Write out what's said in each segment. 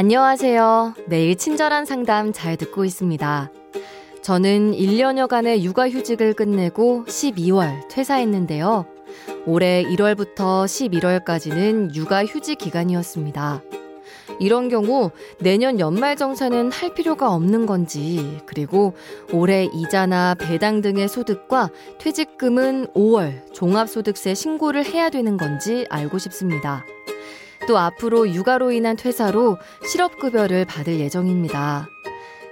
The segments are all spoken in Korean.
안녕하세요. 매일 친절한 상담 잘 듣고 있습니다. 저는 1년여간의 육아휴직을 끝내고 12월 퇴사했는데요. 올해 1월부터 11월까지는 육아휴직 기간이었습니다. 이런 경우 내년 연말정산은 할 필요가 없는 건지, 그리고 올해 이자나 배당 등의 소득과 퇴직금은 5월 종합소득세 신고를 해야 되는 건지 알고 싶습니다. 또 앞으로 육아로 인한 퇴사로 실업급여를 받을 예정입니다.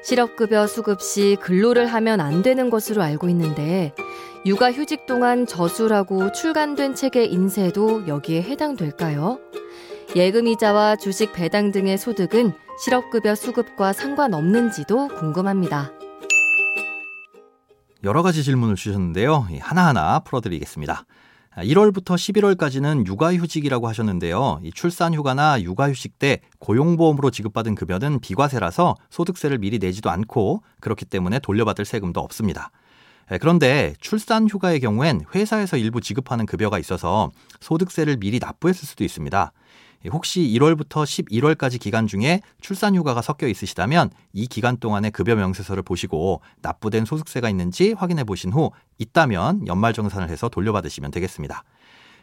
실업급여 수급 시 근로를 하면 안 되는 것으로 알고 있는데 육아 휴직 동안 저술하고 출간된 책의 인세도 여기에 해당될까요? 예금이자와 주식 배당 등의 소득은 실업급여 수급과 상관없는지도 궁금합니다. 여러 가지 질문을 주셨는데요. 하나하나 풀어드리겠습니다. 1월부터 11월까지는 육아휴직이라고 하셨는데요. 이 출산휴가나 육아휴직 때 고용보험으로 지급받은 급여는 비과세라서 소득세를 미리 내지도 않고 그렇기 때문에 돌려받을 세금도 없습니다. 그런데 출산휴가의 경우엔 회사에서 일부 지급하는 급여가 있어서 소득세를 미리 납부했을 수도 있습니다. 혹시 1월부터 11월까지 기간 중에 출산 휴가가 섞여 있으시다면 이 기간 동안의 급여 명세서를 보시고 납부된 소득세가 있는지 확인해 보신 후 있다면 연말 정산을 해서 돌려받으시면 되겠습니다.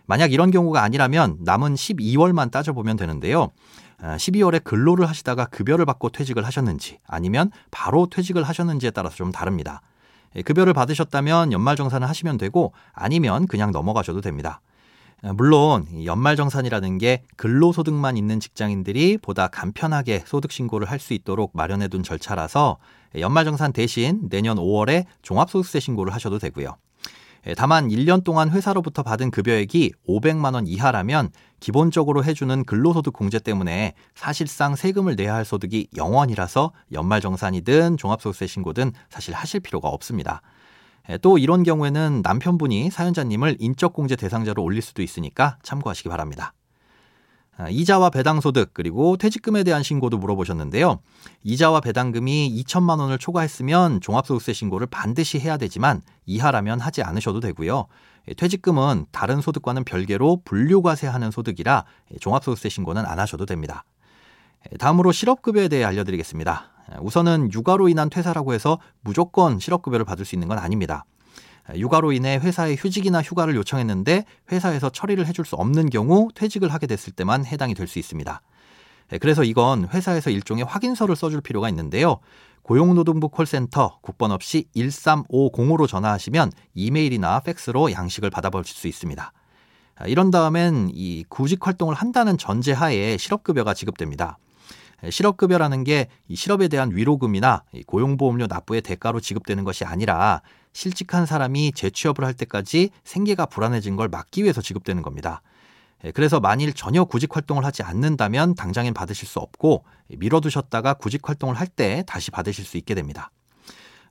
만약 이런 경우가 아니라면 남은 12월만 따져보면 되는데요. 12월에 아, 근로를 하시다가 급여를 받고 퇴직을 하셨는지 아니면 바로 퇴직을 하셨는지에 따라서 좀 다릅니다. 예, 급여를 받으셨다면 연말정산을 하시면 되고 아니면 그냥 넘어가셔도 됩니다. 아, 물론 연말정산이라는 게 근로소득만 있는 직장인들이 보다 간편하게 소득 신고를 할 수 있도록 마련해 둔 절차라서 연말정산 대신 내년 5월에 종합소득세 신고를 하셔도 되고요. 예, 다만 1년 동안 회사로부터 받은 급여액이 500만 원 이하라면 기본적으로 해주는 근로소득 공제 때문에 사실상 세금을 내야 할 소득이 0원이라서 연말정산이든 종합소득세 신고든 사실 하실 필요가 없습니다. 예, 또 이런 경우에는 남편분이 사연자님을 인적공제 대상자로 올릴 수도 있으니까 참고하시기 바랍니다. 아, 이자와 배당소득 그리고 퇴직금에 대한 신고도 물어보셨는데요. 이자와 배당금이 2천만 원을 초과했으면 종합소득세 신고를 반드시 해야 되지만 이하라면 하지 않으셔도 되고요. 예, 퇴직금은 다른 소득과는 별개로 분류과세하는 소득이라 종합소득세 신고는 안 하셔도 됩니다. 예, 다음으로 실업급여에 대해 알려드리겠습니다. 우선은 육아로 인한 퇴사라고 해서 무조건 실업급여를 받을 수 있는 건 아닙니다. 육아로 인해 회사에 휴직이나 휴가를 요청했는데 회사에서 처리를 해줄 수 없는 경우 퇴직을 하게 됐을 때만 해당이 될 수 있습니다. 그래서 이건 회사에서 일종의 확인서를 써줄 필요가 있는데요. 고용노동부 콜센터 국번 없이 1350으로 전화하시면 이메일이나 팩스로 양식을 받아보실 수 있습니다. 이런 다음엔 이 구직 활동을 한다는 전제 하에 실업급여가 지급됩니다. 실업급여라는 게 실업에 대한 위로금이나 고용보험료 납부의 대가로 지급되는 것이 아니라 실직한 사람이 재취업을 할 때까지 생계가 불안해진 걸 막기 위해서 지급되는 겁니다. 그래서 만일 전혀 구직 활동을 하지 않는다면 당장엔 받으실 수 없고 미뤄두셨다가 구직 활동을 할 때 다시 받으실 수 있게 됩니다.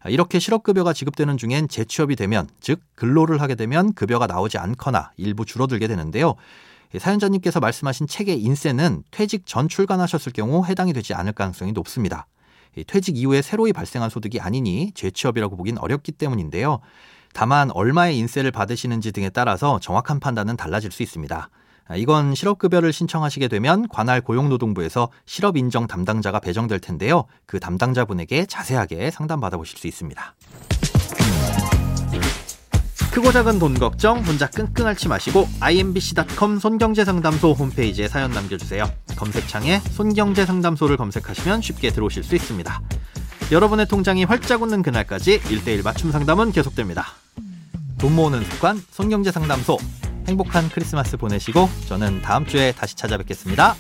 이렇게 실업급여가 지급되는 중엔 재취업이 되면, 즉, 근로를 하게 되면 급여가 나오지 않거나 일부 줄어들게 되는데요. 사연자님께서 말씀하신 책의 인세는 퇴직 전 출간하셨을 경우 해당이 되지 않을 가능성이 높습니다. 퇴직 이후에 새로이 발생한 소득이 아니니 재취업이라고 보긴 어렵기 때문인데요. 다만 얼마의 인세를 받으시는지 등에 따라서 정확한 판단은 달라질 수 있습니다. 이건 실업급여를 신청하시게 되면 관할 고용노동부에서 실업인정 담당자가 배정될 텐데요. 그 담당자분에게 자세하게 상담받아 보실 수 있습니다. 크고 작은 돈 걱정 혼자 끙끙 앓지 마시고 imbc.com 손경제상담소 홈페이지에 사연 남겨주세요. 검색창에 손경제상담소를 검색하시면 쉽게 들어오실 수 있습니다. 여러분의 통장이 활짝 웃는 그날까지 1대1 맞춤 상담은 계속됩니다. 돈 모으는 습관 손경제상담소 행복한 크리스마스 보내시고 저는 다음 주에 다시 찾아뵙겠습니다.